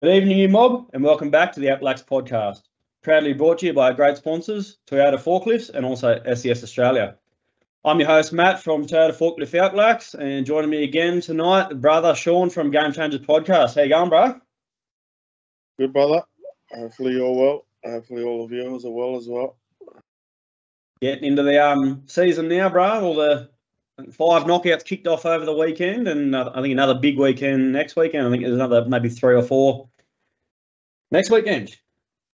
Good evening, you mob, and welcome back to the Outblacks podcast. Proudly brought to you by our great sponsors, Toyota Forklifts and also SES Australia. I'm your host, Matt from Toyota Forklift Outblacks, and joining me again tonight, brother Sean from Game Changers Podcast. How you going, bro? Good, brother. Hopefully you're well. Hopefully all the viewers are well as well. Getting into the um season now, bro. All the five knockouts kicked off over the weekend, and uh, I think another big weekend next weekend. I think there's another maybe three or four next weekend.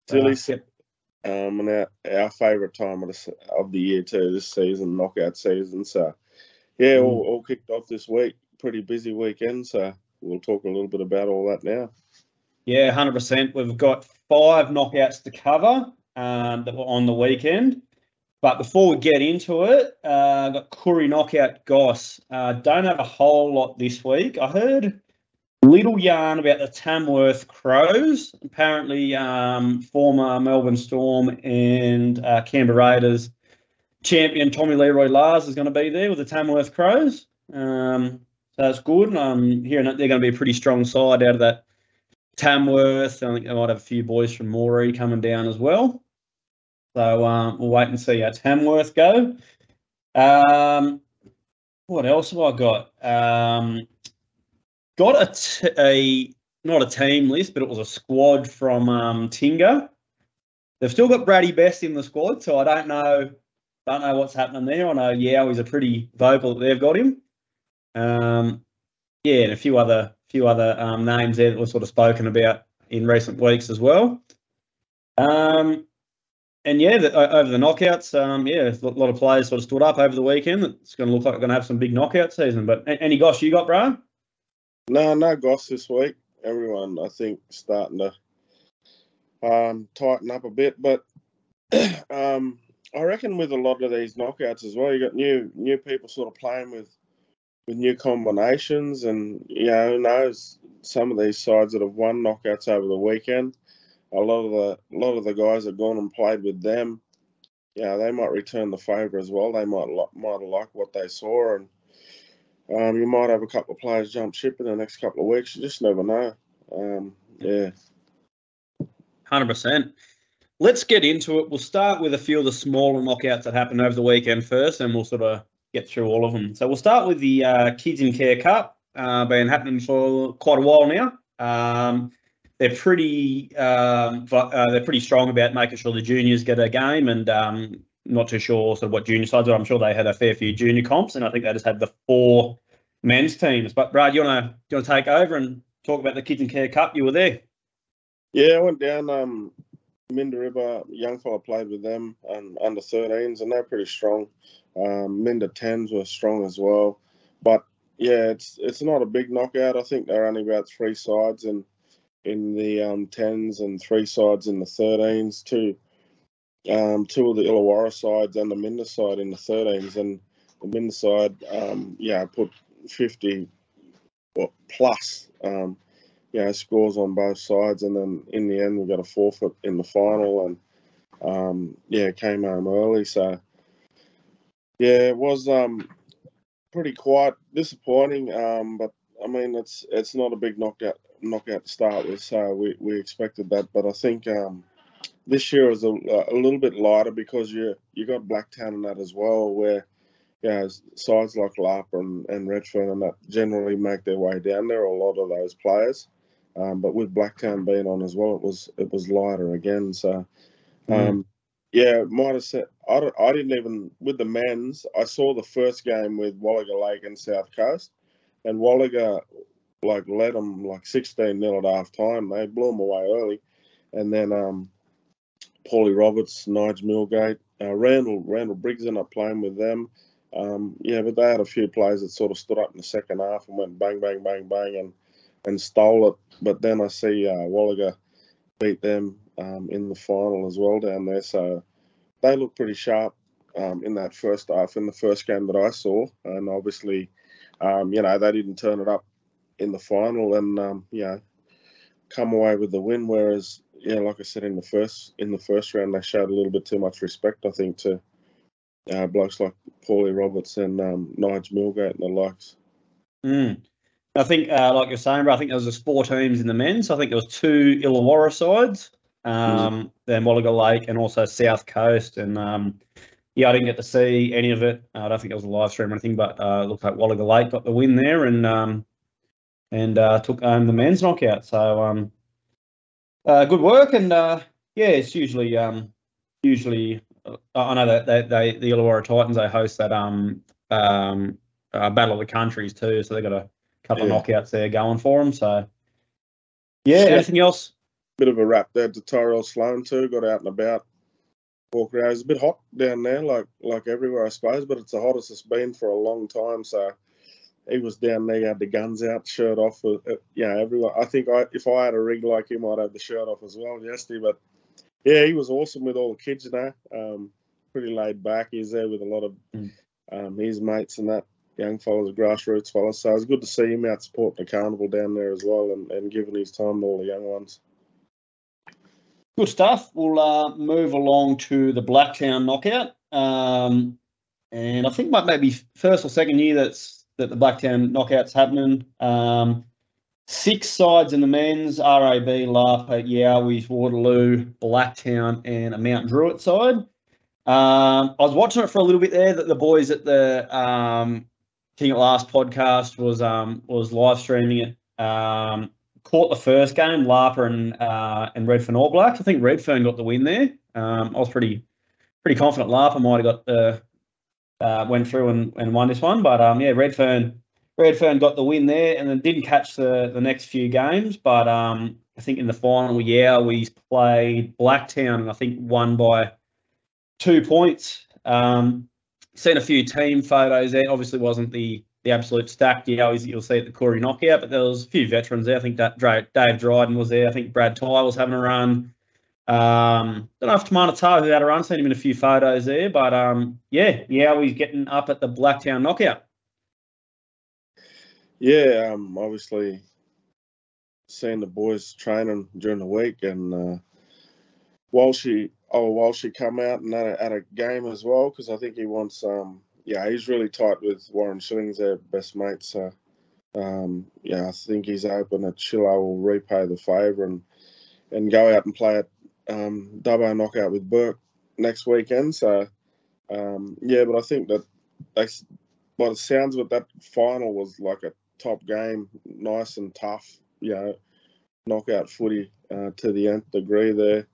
Silly, Uh, um, and our, our favourite time of the, of the year too, this season, knockout season. So, yeah, Mm. all, all kicked off this week. Pretty busy weekend. So we'll talk a little bit about all that now. Yeah, hundred percent. We've got five knockouts to cover um, that were on the weekend. But before we get into it, uh, got Koori knockout Goss. Uh, don't have a whole lot this week. I heard little yarn about the Tamworth Crows. Apparently, um, former Melbourne Storm and uh, Canberra Raiders champion Tommy Leroy Lars is going to be there with the Tamworth Crows. Um, so that's good. I'm hearing that they're going to be a pretty strong side out of that Tamworth. I think they might have a few boys from Moree coming down as well. So um, we'll wait and see how Tamworth go. Um, what else have I got? Um, got a, t- a not a team list, but it was a squad from um, Tinga. They've still got Brady Best in the squad, so I don't know don't know what's happening there. I know Yowies a pretty vocal that they've got him. Um, yeah, and a few other few other um, names there that were sort of spoken about in recent weeks as well. Um, and yeah, the, over the knockouts, um, yeah, a lot of players sort of stood up over the weekend. It's going to look like we're going to have some big knockout season. But any gosh you got, bro? No, no goss this week. Everyone, I think, starting to um, tighten up a bit. But um, I reckon with a lot of these knockouts as well, you got new new people sort of playing with with new combinations, and you know, who knows some of these sides that have won knockouts over the weekend. A lot of the a lot of the guys have gone and played with them. Yeah, they might return the favour as well. They might might liked what they saw, and um, you might have a couple of players jump ship in the next couple of weeks. You just never know. Um, yeah. Hundred percent. Let's get into it. We'll start with a few of the smaller knockouts that happened over the weekend first, and we'll sort of get through all of them. So we'll start with the uh, Kids in Care Cup, uh, been happening for quite a while now. Um, they're pretty um, uh, they're pretty strong about making sure the juniors get a game, and um, not too sure sort of what junior sides are. I'm sure they had a fair few junior comps, and I think they just had the four men's teams. But Brad, you wanna you wanna take over and talk about the Kids in Care Cup? You were there. Yeah, I went down um Minda River, young fella played with them and under 13s, and they're pretty strong. Um, Minda 10s were strong as well. But yeah, it's it's not a big knockout. I think they're only about three sides in in the um, 10s and three sides in the 13s. Two um, two of the Illawarra sides and the Minda side in the 13s, and the Minda side, um, yeah, put 50 well, plus. Um, you know, scores on both sides, and then in the end we got a forfeit in the final, and um, yeah, came home early. So yeah, it was um, pretty quite disappointing. Um, but I mean, it's it's not a big knockout knockout to start with, so we, we expected that. But I think um, this year is a, a little bit lighter because you you got Blacktown in that as well, where you know, sides like Lapa and, and Redfern and that generally make their way down there. A lot of those players. Um, but with Blacktown being on as well, it was it was lighter again. So, um, yeah, might have said I, I didn't even with the men's. I saw the first game with Wallaga Lake and South Coast, and Wallaga like led them like sixteen nil at half time. They blew them away early, and then um, Paulie Roberts, Nigel Millgate, uh, Randall Randall Briggs ended up playing with them. Um, yeah, but they had a few players that sort of stood up in the second half and went bang bang bang bang and and stole it. But then I see uh, Wallaga beat them um, in the final as well down there. So they looked pretty sharp um, in that first half, in the first game that I saw. And obviously, um, you know, they didn't turn it up in the final and, um, you know, come away with the win. Whereas, yeah, like I said in the first in the first round, they showed a little bit too much respect, I think, to uh, blokes like Paulie Roberts and um, Nigel Millgate and the likes. Mm. I think, uh, like you're saying, bro, I think there was just four teams in the men's. I think there was two Illawarra sides, um, then Wallaga Lake, and also South Coast. And um, yeah, I didn't get to see any of it. Uh, I don't think it was a live stream or anything, but uh, it looked like Wallaga Lake got the win there and um, and uh, took home the men's knockout. So um, uh, good work, and uh, yeah, it's usually um, usually uh, I know that they, they the Illawarra Titans they host that um um uh, Battle of the Countries too, so they got a couple Yeah. of knockouts there going for them. So yeah, Yeah. anything else? Bit of a wrap there to Tyrell Sloan too. Got out and about, walked around. It's a bit hot down there, like like everywhere, I suppose. But it's the hottest it's been for a long time. So he was down there, had the guns out, shirt off. Uh, uh, yeah, everyone. I think I if I had a rig like him, I'd have the shirt off as well, yesterday. But yeah, he was awesome with all the kids there. Um, pretty laid back. He's there with a lot of Mm. um, his mates and that young fellas, grassroots fellas. So it's good to see him out supporting the carnival down there as well, and, and giving his time to all the young ones. Good stuff. We'll uh, move along to the Blacktown knockout. Um, and I think might maybe first or second year that's that the Blacktown knockout's happening. Um, six sides in the men's: RAB, Lapa, Yowies, Waterloo, Blacktown, and a Mount Druitt side. Um, I was watching it for a little bit there. That the boys at the um, King at Last podcast was um, was live streaming it. Um, caught the first game, Lapa and uh, and Redfern All Blacks. I think Redfern got the win there. Um, I was pretty pretty confident Lapa might have got the uh, went through and, and won this one, but um, yeah, Redfern Redfern got the win there, and then didn't catch the the next few games. But um, I think in the final, yeah, we played Blacktown, and I think won by two points. Um, seen a few team photos there. Obviously, wasn't the the absolute stack. You know, you'll see at the Koori knockout, but there was a few veterans there. I think that Dave Dryden was there. I think Brad Ty was having a run. Um, don't know if Timana Tahu had a run. Seen him in a few photos there, but um, yeah, yeah, he's getting up at the Blacktown knockout. Yeah, um, obviously seeing the boys training during the week, and uh, Walshy, oh Walshy come out and at a, at a game as well because I think he wants, um, yeah, he's really tight with Warren Shillings, their best mate. So, um, yeah, I think he's hoping that Chilo will repay the favour and and go out and play at um, Dubbo knockout with Bourke next weekend. So, um, yeah, but I think that they, by the sounds of it, that final was like a top game, nice and tough, you know, knockout footy uh, to the nth degree there.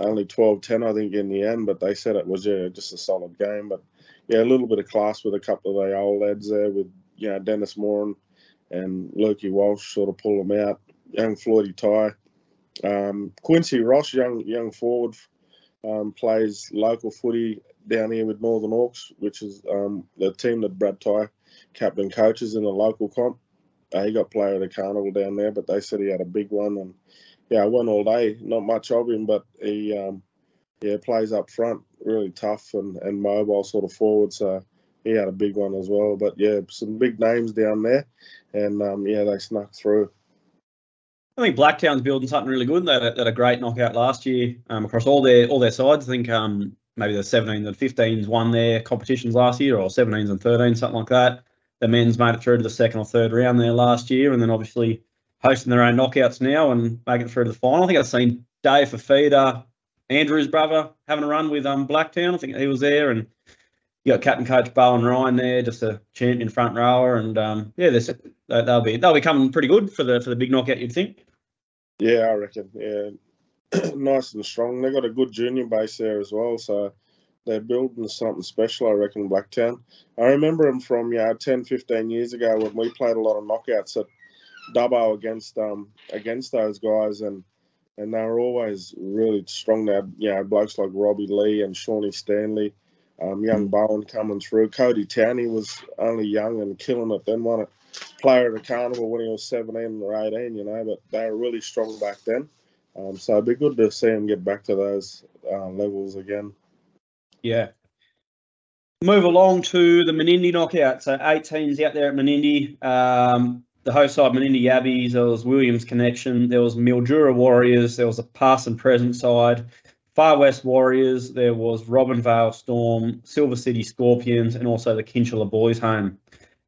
Only 12 10, I think, in the end, but they said it was yeah, just a solid game. But yeah, a little bit of class with a couple of the old lads there with, you know, Dennis Moran and Lukey Walsh sort of pull them out. Young Floydie Ty. Um, Quincy Ross, young young forward, um, plays local footy down here with Northern Hawks, which is um, the team that Brad Ty captain coaches in the local comp. Uh, he got player of the carnival down there, but they said he had a big one and yeah, won all day. Not much of him, but he um, yeah plays up front, really tough and, and mobile sort of forward. So he had a big one as well. But yeah, some big names down there, and um, yeah, they snuck through. I think Blacktown's building something really good. They had, they had a great knockout last year um, across all their all their sides. I think um, maybe the 17s and 15s won their competitions last year, or 17s and 13s, something like that. The men's made it through to the second or third round there last year, and then obviously hosting their own knockouts now and making it through to the final. I think I've seen Dave Fifita, Andrew's brother, having a run with um, Blacktown. I think he was there, and you got captain coach Bowen Ryan there, just a champion front rower, and um, yeah, they'll be they'll be coming pretty good for the for the big knockout. You'd think. Yeah, I reckon. Yeah, nice and strong. They got a good junior base there as well, so they're building something special. I reckon Blacktown. I remember them from yeah 10, 15 years ago when we played a lot of knockouts at Dubbo against um against those guys, and and they were always really strong. They had you know blokes like Robbie Lee and Shawnee Stanley. Um, young Bowen coming through. Cody Towney was only young and killing it. Then won it player at the carnival when he was 17 or 18, you know, but they were really strong back then. Um, so it'd be good to see him get back to those uh, levels again. Yeah. Move along to the Menindee knockout. So 18s out there at Menindee. Um, the host side, Menindee Yabbies, there was Williams Connection, there was Mildura Warriors, there was a and present side, Far West Warriors, there was Robinvale Storm, Silver City Scorpions, and also the Kinchela Boys Home.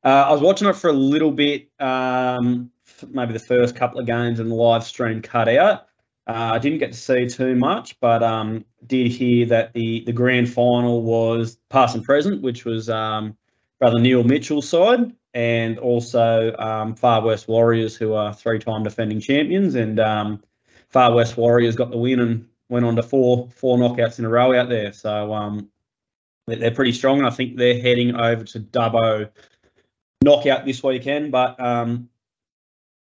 Uh, I was watching it for a little bit, um, maybe the first couple of games and the live stream cut out. Uh, I didn't get to see too much, but um, did hear that the the grand final was past and present, which was um, brother Neil Mitchell's side, and also um, Far West Warriors, who are three-time defending champions, and um, Far West Warriors got the win and went on to four four knockouts in a row out there. So um, they're pretty strong, and I think they're heading over to Dubbo knockout this weekend. But um,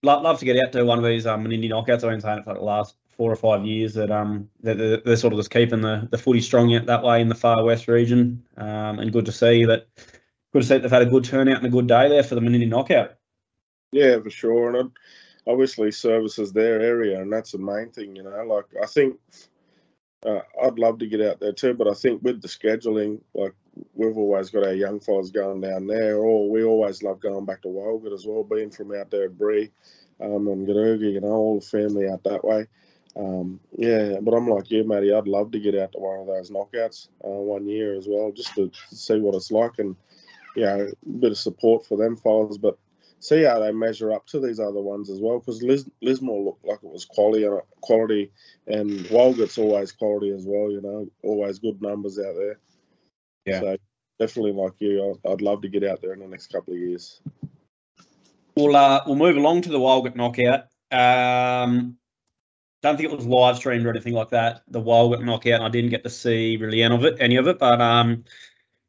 love, love to get out to one of these um, Menindee knockouts. I've been saying it for the last four or five years that um they're, they're, sort of just keeping the, the footy strong that way in the far west region. Um, and good to see that. Good to see they've had a good turnout and a good day there for the Menindee knockout. Yeah, for sure, and obviously services their area, and that's the main thing. You know, like I think uh, I'd love to get out there too, but I think with the scheduling, like we've always got our young fellas going down there, or we always love going back to Walgett as well, being from out there at Bree um, and Garuga, you know, all the family out that way. Um, yeah, but I'm like you, Matty. I'd love to get out to one of those knockouts uh, one year as well, just to see what it's like and, you know, a bit of support for them fellas. But see how they measure up to these other ones as well. Because Lis- Lismore looked like it was quality and quality, and Walgett's always quality as well. You know, always good numbers out there. Yeah. So definitely like you, I'd love to get out there in the next couple of years. We'll uh, we'll move along to the Walgett knockout. Um, don't think it was live streamed or anything like that. The Walgett knockout, I didn't get to see really any of it, any of it. But um,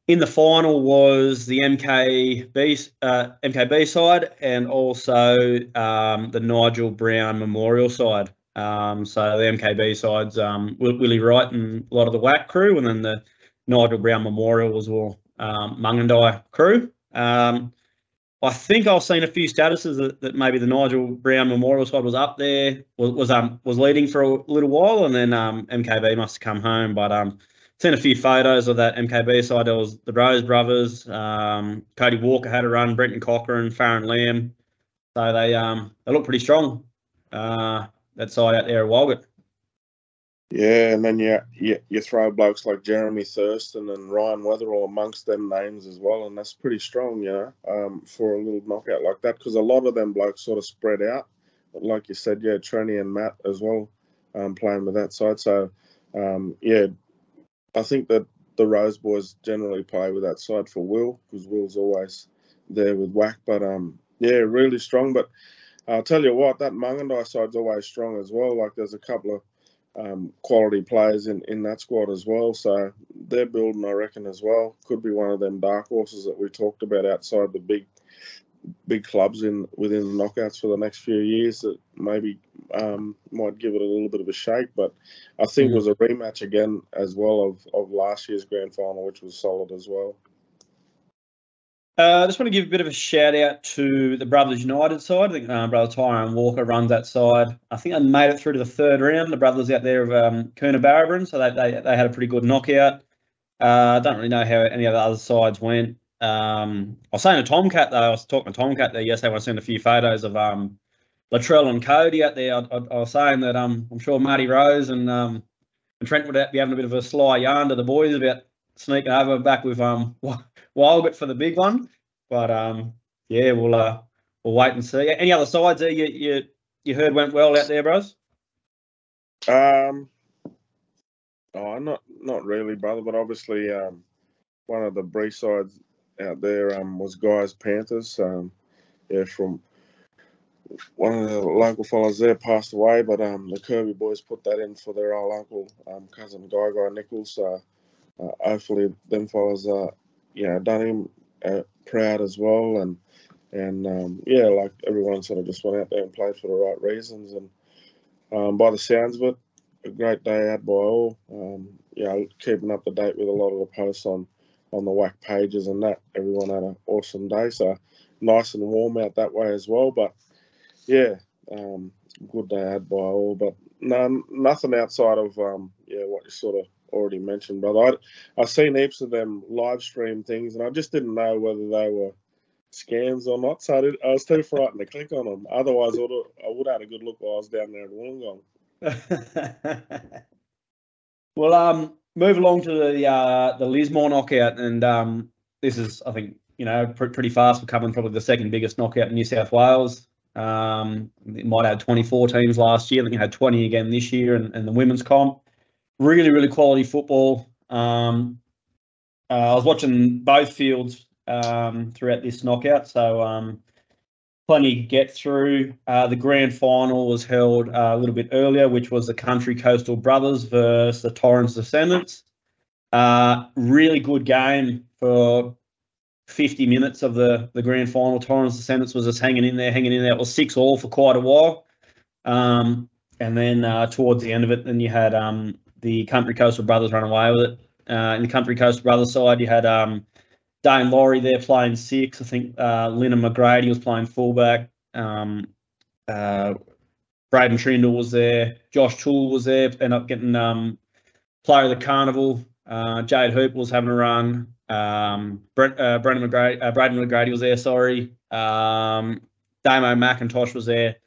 in the final was the MKB uh, MKB side and also um, the Nigel Brown Memorial side. Um, so the MKB side's um, Willie Wright and a lot of the WAC crew, and then the Nigel Brown Memorial was all um, Mungindi crew. Um, I think I've seen a few statuses that, that, maybe the Nigel Brown Memorial side was up there, was was, um, was leading for a little while, and then um, MKB must have come home. But um, seen a few photos of that MKB side. There was the Rose brothers, um, Cody Walker had a run, Brenton Cochran, Farron Lamb. So they um they look pretty strong. Uh, that side out there at Walgett. Yeah, and then you, you you throw blokes like Jeremy Thurston and Ryan Weatherall amongst them names as well, and that's pretty strong, you know, um, for a little knockout like that. Because a lot of them blokes sort of spread out, but like you said, yeah, Trenny and Matt as well, um, playing with that side. So, um, yeah, I think that the Rose boys generally play with that side for Will because Will's always there with WAC. But um, yeah, really strong. But I'll tell you what, that Mungindi side's always strong as well. Like there's a couple of um, quality players in, in that squad as well. So they're building, I reckon, as well. Could be one of them dark horses that we talked about outside the big big clubs in within the knockouts for the next few years that maybe um, might give it a little bit of a shake. But I think mm. it was a rematch again as well of, of last year's grand final, which was solid as well. Uh, I just want to give a bit of a shout out to the Brothers United side. I think uh, Brother Tyrone Walker runs that side. I think they made it through to the third round. The brothers out there of um, Coonabarabran, so they, they, they had a pretty good knockout. Uh, I uh, don't really know how any of the other sides went. Um, I was saying to Tomcat though. I was talking to Tomcat there yesterday. when I sent a few photos of um, Latrell and Cody out there. I, I, I, was saying that um, I'm sure Marty Rose and um, and Trent would be having a bit of a sly yarn to the boys about sneaking over back with um Walgett for the big one. But um, yeah, we'll uh, we'll wait and see. Any other sides there you you, you heard went well out there, bros? Um, oh, not not really, brother. But obviously, um, one of the Bree sides out there um, was Guys Panthers. Um, yeah, from one of the local fellas there passed away, but um, the Kirby boys put that in for their old uncle, um, cousin Guy Guy Nichols. So uh, hopefully, them fellas, uh, you know, done him uh, proud as well, and and um, yeah, like everyone sort of just went out there and played for the right reasons, and um, by the sounds of it, a great day out by all. Um, yeah, keeping up to date with a lot of the posts on on the WAC pages and that. Everyone had an awesome day, so nice and warm out that way as well. But yeah, um, good day had by all. But none, nothing outside of um, yeah what you sort of already mentioned, brother. I I seen heaps of them live stream things, and I just didn't know whether they were scams or not. So I, did, I was too frightened to click on them. Otherwise, I would I would have had a good look while I was down there at Wollongong. well, um, move along to the uh, the Lismore knockout, and um, this is I think you know, pr- pretty fast, becoming probably the second biggest knockout in New South Wales. Um, it might have 24 teams last year. I think it had 20 again this year, and, and the women's comp. Really, really quality football. Um, uh, I was watching both fields um, throughout this knockout, so um, plenty to get through. Uh, the grand final was held uh, a little bit earlier, which was the Country Coastal Brothers versus the Torrens Descendants. Uh, really good game for 50 minutes of the, the grand final. Torrens Descendants was just hanging in there, hanging in there. It was six all for quite a while. Um, and then uh, towards the end of it, then you had um, the Country Coastal Brothers run away with it. Uh, in the Country Coastal Brothers side, you had um, Dane Laurie there playing six. I think uh, McGrady was playing fullback. Um, uh, Braden Trindall was there. Josh Toole was there. Ended up getting um, player of the carnival. Uh, Jade Hoop was having a run. Um, Brent, uh, Brendan McGrady, uh, Braden McGrady was there. Sorry. Um, Damo McIntosh was there.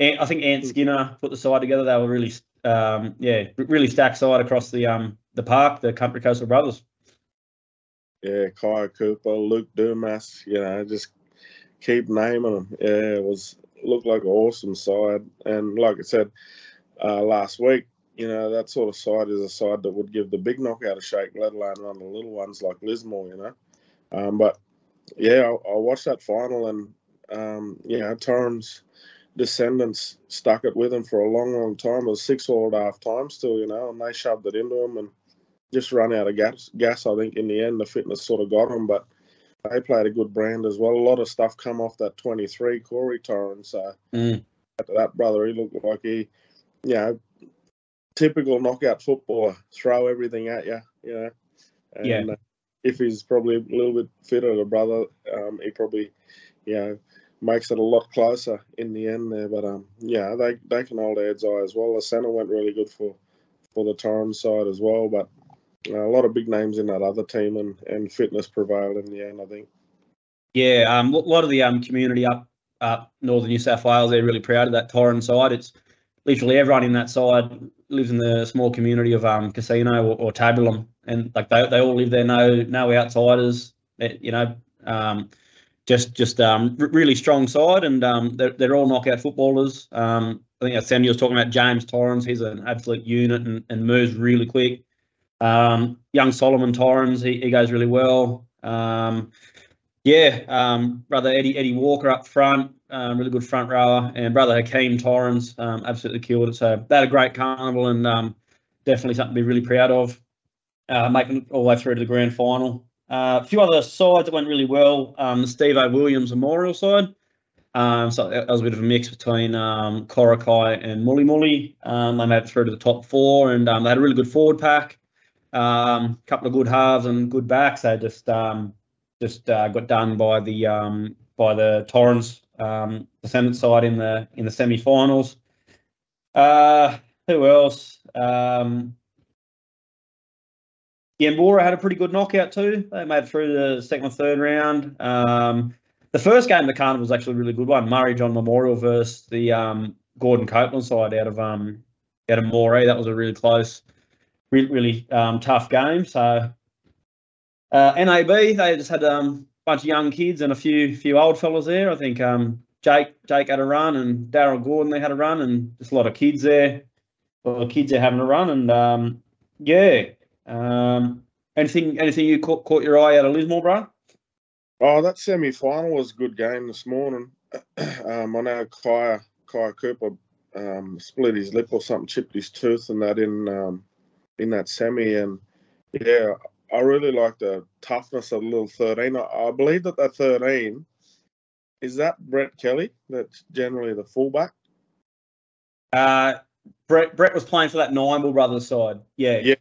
I think Ant Skinner put the side together. They were really, um, yeah, really stacked side across the um, the park. The Country Coastal Brothers. Yeah, Kyle Cooper, Luke Dumas, you know, just keep naming them. Yeah, it was looked like an awesome side. And like I said uh, last week, you know, that sort of side is a side that would give the big knockout a shake, let alone one of the little ones like Lismore, you know. Um, but yeah, I, I, watched that final and, um, you know, Torrens descendants stuck it with them for a long, long time. It was six all at half time still, you know, and they shoved it into them and just run out of gas. Gas, I think, in the end, the fitness sort of got them, but they played a good brand as well. A lot of stuff come off that 23 Corey Torrens. So mm. that brother, he looked like he, you know, typical knockout footballer, throw everything at you, you know. And, yeah. Uh, if he's probably a little bit fitter, the brother, um, he probably, you know, makes it a lot closer in the end there. But um, yeah, they they can hold Ed's eye as well. The centre went really good for for the Torrens side as well, but a lot of big names in that other team, and and fitness prevailed in the end. I think. Yeah, um, a lot of the um community up up northern New South Wales, they're really proud of that Torrens side. It's literally everyone in that side lives in the small community of um Casino or, or Tabulam, and like they, they all live there. No no outsiders. You know, um, just just um really strong side, and um they're, they're all knockout footballers. Um, I think Sandy was talking about James Torrens. He's an absolute unit and, and moves really quick. Um, young Solomon Torrens, he, he goes really well. Um, yeah, um, brother Eddie Eddie Walker up front, um, really good front rower, and brother Hakeem Torrens um, absolutely killed it. So they had a great carnival and um, definitely something to be really proud of. Uh, making all the way through to the grand final. Uh, a few other sides that went really well. Um, the Steve O. Williams Memorial side. Um, so that was a bit of a mix between um, Coraki and Muli Muli. Um, they made it through to the top four, and um, they had a really good forward pack. A um, couple of good halves and good backs. They just um, just uh, got done by the um, by the Torrens um, descendant side in the in the semi-finals. Uh, who else? Um, Yambora had a pretty good knockout too. They made through the second or third round. Um, the first game of the carnival was actually a really good one. Murray John Memorial versus the um, Gordon Copeland side out of um, out of Moree. That was a really close really, really um, tough game. So uh, NAB, they just had um, a bunch of young kids and a few few old fellas there. I think um, Jake Jake had a run and Daryl Gordon they had a run and just a lot of kids there. Lot of kids there having a run and um, yeah. Um, anything anything you caught, caught your eye out of Lismore, bro? Oh, that semi final was a good game this morning. um, I know Kaya Kaya Cooper um, split his lip or something, chipped his tooth, and that in um, in that semi. And yeah, I really like the toughness of the little 13. I, I believe that that 13 is that Brett Kelly. That's generally the fullback. Uh, Brett Brett was playing for that Nimble brothers side. Yeah. Yeah.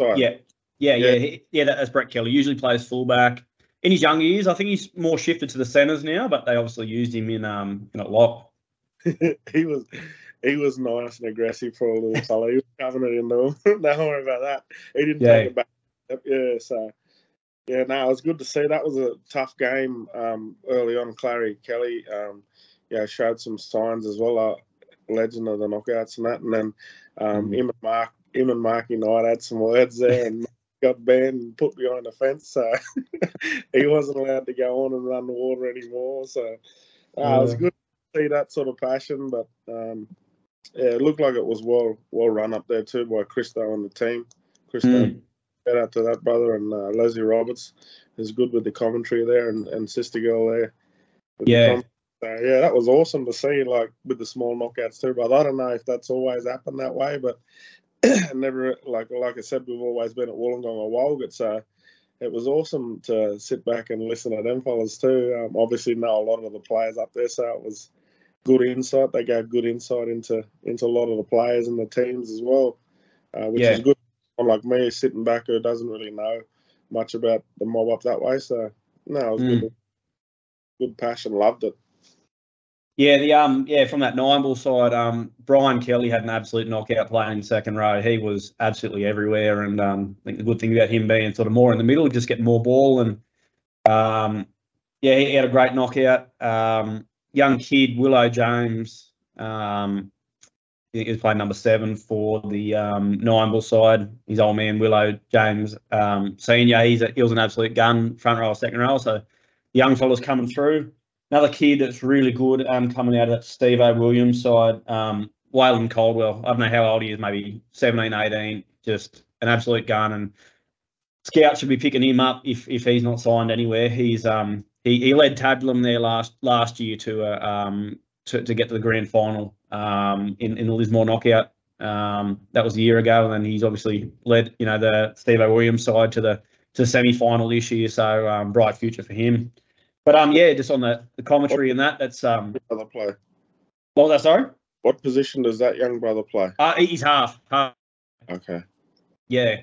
Sorry. Yeah. Yeah, yeah, yeah, yeah. That's Brett Kelly. Usually plays fullback. In his younger years, I think he's more shifted to the centres now, but they obviously used him in um in a lot. he was he was nice and aggressive for a little fella. He was covering it in them. Don't worry about that. He didn't yeah. take it back. Yeah, so yeah, no, it was good to see. That was a tough game um, early on. Clary Kelly, um, yeah, showed some signs as well. Uh, legend of the knockouts and that, and then um, mm. him and Mark, him and Marky Knight had some words there, and got banned and put behind the fence, so he wasn't allowed to go on and run the water anymore. So uh, it was good to see that sort of passion, but um, yeah, it looked like it was well well run up there too by Christo and the team. Christo, Mm. shout out to that brother and uh, Leslie Roberts is good with the commentary there and, and sister girl there. the Yeah. so, yeah, that was awesome to see, like with the small knockouts too. But I don't know if that's always happened that way, but never like like I said, we've always been at Wollongong or Walgett, so it was awesome to sit back and listen to them fellas too. Um, obviously, know a lot of the players up there, so it was good insight. They gave good insight into into a lot of the players and the teams as well, uh, which Yeah. is good. I'm like me, sitting back who doesn't really know much about the mob up that way, so no, it was Mm. good. Good passion, loved it. Yeah, the um, yeah, from that nine ball side, um, Brian Kelly had an absolute knockout play in second row. He was absolutely everywhere, and um, I think the good thing about him being sort of more in the middle, just getting more ball, and um, yeah, he had a great knockout. Um, young kid Willow James, um, he was playing number seven for the um, nine ball side. His old man Willow James um, senior. He's a, he was an absolute gun, front row, second row. So young fellas coming through. Another kid that's really good um, coming out of that Steve O. Williams side, um, Waylon Caldwell. I don't know how old he is, maybe 17, 18. Just an absolute gun. And Scout should be picking him up if if he's not signed anywhere. He's um he, he led Tabulam there last last year to a um to, to get to the grand final um in, in the Lismore knockout. Um, that was a year ago, and then he's obviously led you know the Steve. Williams side to the to the semi final this year. So um, bright future for him. But um, yeah, just on the, the commentary and that, that's um, Brother play. what was that? Sorry, What position does that young brother play? uh, he's half, half. Okay. Yeah,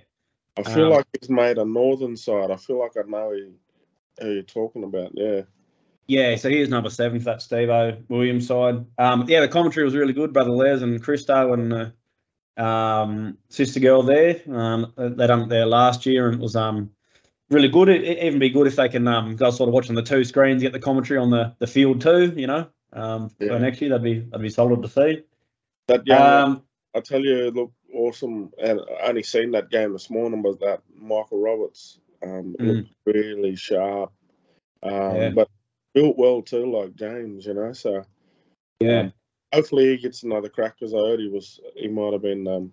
I feel Um, like he's made a northern side. I feel like I know who, who you're talking about. Yeah. yeah. So here's number seven for that Steve O. Williams side. Um, yeah, the commentary was really good, brother Les and Christo and uh, um, sister girl there. Um, they done it there last year, and it was um really good. It, it even be good if they can um go sort of watching the two screens, get the commentary on the the field too. You know, um, Yeah. for next year that'd be that'd be solid to see. That yeah, Um, I tell you, it looked awesome. And I only seen that game this morning. Was that Michael Roberts? Um, Mm. looked really sharp. Um, Yeah. but built well too, like James. You know, so yeah, um, hopefully he gets another crack. Because I heard he was, he might have been um,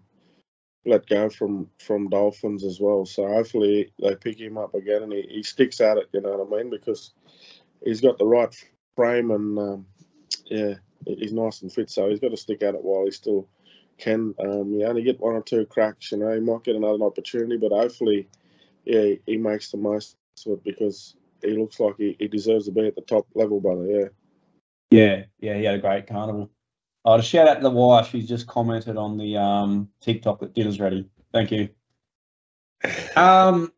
let go from from Dolphins as well. So hopefully they pick him up again and he, he sticks at it. You know what I mean? Because he's got the right frame and um, yeah, he's nice and fit. So he's got to stick at it while he still can. Um, you only get one or two cracks. You know, he might get another opportunity, but hopefully, yeah, he, he makes the most of it because he looks like he, he deserves to be at the top level, brother. Yeah. Yeah, yeah, he had a great carnival. Oh, to shout out to the wife, she's just commented on the um, TikTok that dinner's ready. Thank you. Um,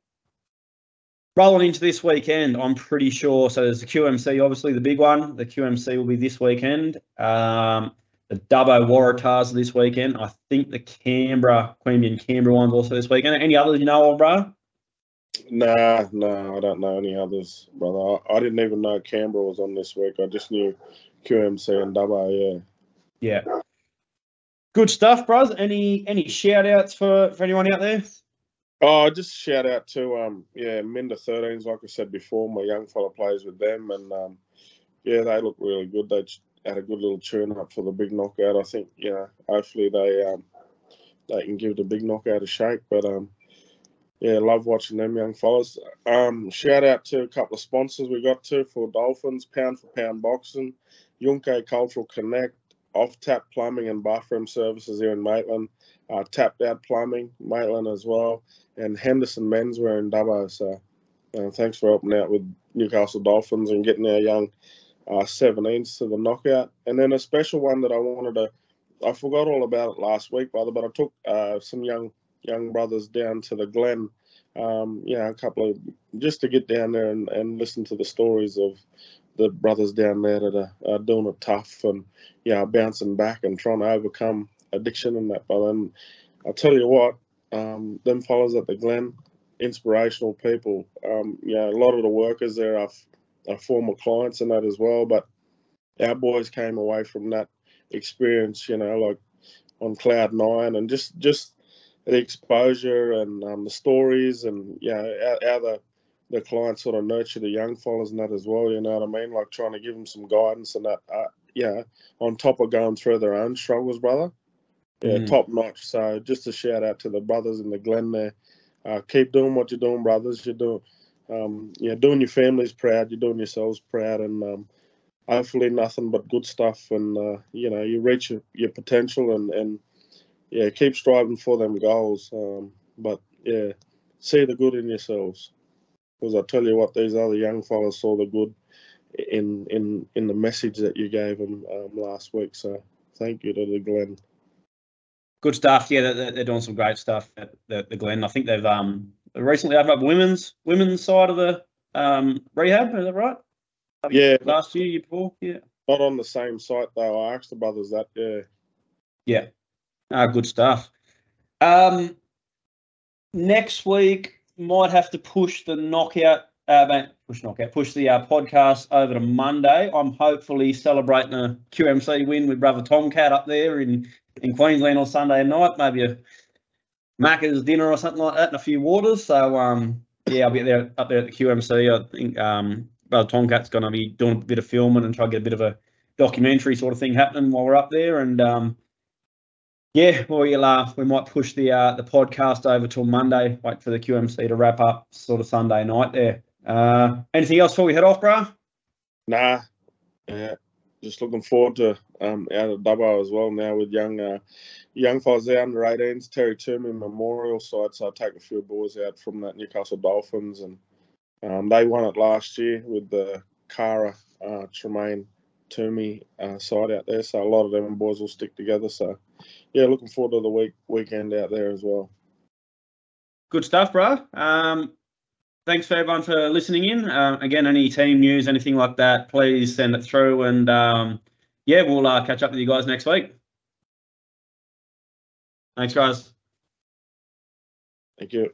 rolling into this weekend, I'm pretty sure. So there's the QMC, obviously the big one. The QMC will be this weekend. Um, the Dubbo Waratahs this weekend. I think the Canberra, Queanbeyan Canberra one's also this weekend. Any others you know of, bro? Nah, nah, I don't know any others, brother. I, I didn't even know Canberra was on this week. I just knew QMC and Dubbo, yeah. Yeah. Good stuff, bros. Any any shout outs for, for anyone out there? Oh, just shout out to um yeah, Minda 13s, like I said before, my young fella plays with them and um yeah, they look really good. They had a good little tune up for the big knockout. I think, you know, hopefully they um they can give the big knockout a shake. But um yeah, love watching them young fellas. Um shout out to a couple of sponsors we got to for Dolphins, Pound for Pound Boxing, Yunke Cultural Connect, Off Tap Plumbing and Bathroom Services here in Maitland, uh, Tapped Out Plumbing, Maitland as well and Henderson Menswear in Dubbo. So uh, thanks for helping out with Newcastle Dolphins and getting our young uh, 17s to the knockout. And then a special one that I wanted to, I forgot all about it last week, brother, but I took uh, some young young brothers down to the Glen. Um, yeah, a couple of just to get down there and, and listen to the stories of the brothers down there that are, are doing it tough and yeah, bouncing back and trying to overcome addiction and that. But then I'll tell you what, um, them fellas at the Glen, inspirational people. Um, you know, a lot of the workers there are, are former clients and that as well. But our boys came away from that experience, you know, like on cloud nine, and just just the exposure and um, the stories and yeah, how, how the the clients sort of nurture the young fellas and that as well. You know what I mean? Like trying to give them some guidance and that. Uh, yeah, on top of going through their own struggles, brother. Yeah, Mm. top notch. So just a shout out to the brothers in the Glen there. Uh, keep doing what you're doing, brothers. You're doing, um, yeah, doing your families proud. You're doing yourselves proud, and um, hopefully nothing but good stuff. And uh, you know, you reach your, your potential, and and yeah, keep striving for them goals. Um, but yeah, see the good in yourselves, because I tell you what, these other young fellas saw the good in in in the message that you gave them um, last week. So thank you to the Glen. Good stuff. Yeah, they're, they're doing some great stuff at the, the Glen. I think they've um recently opened up women's women's side of the um rehab. Is that right? Yeah, Last year, year before. Yeah. not on the same site though. I asked the brothers that. Yeah. Yeah. Ah, good stuff. Um, next week might have to push the knockout. Uh, push knockout. Push the uh, podcast over to Monday. I'm hopefully celebrating a QMC win with brother Tomcat up there in in Queensland on Sunday night. Maybe a Macca's dinner or something like that, and a few waters. So um, yeah, I'll be there up there at the QMC. I think um, brother Tomcat's going to be doing a bit of filming and try to get a bit of a documentary sort of thing happening while we're up there, and um, yeah, well, you'll, uh, we might push the uh, the podcast over till Monday. Wait for the QMC to wrap up sort of Sunday night there. Uh, anything else before we head off, bro? Nah. Yeah. Just looking forward to um out of Dubbo as well now with young uh young fellas there under 18s, Terry Toomey Memorial side. So I take a few boys out from that Newcastle Dolphins and um they won it last year with the Cara uh Tremaine Toomey uh, side out there. So a lot of them boys will stick together. So yeah, looking forward to the week weekend out there as well. Good stuff, bro. Um, thanks for everyone for listening in. Um, again, any team news, anything like that, please send it through, and um, yeah, we'll uh, catch up with you guys next week. Thanks, guys. Thank you.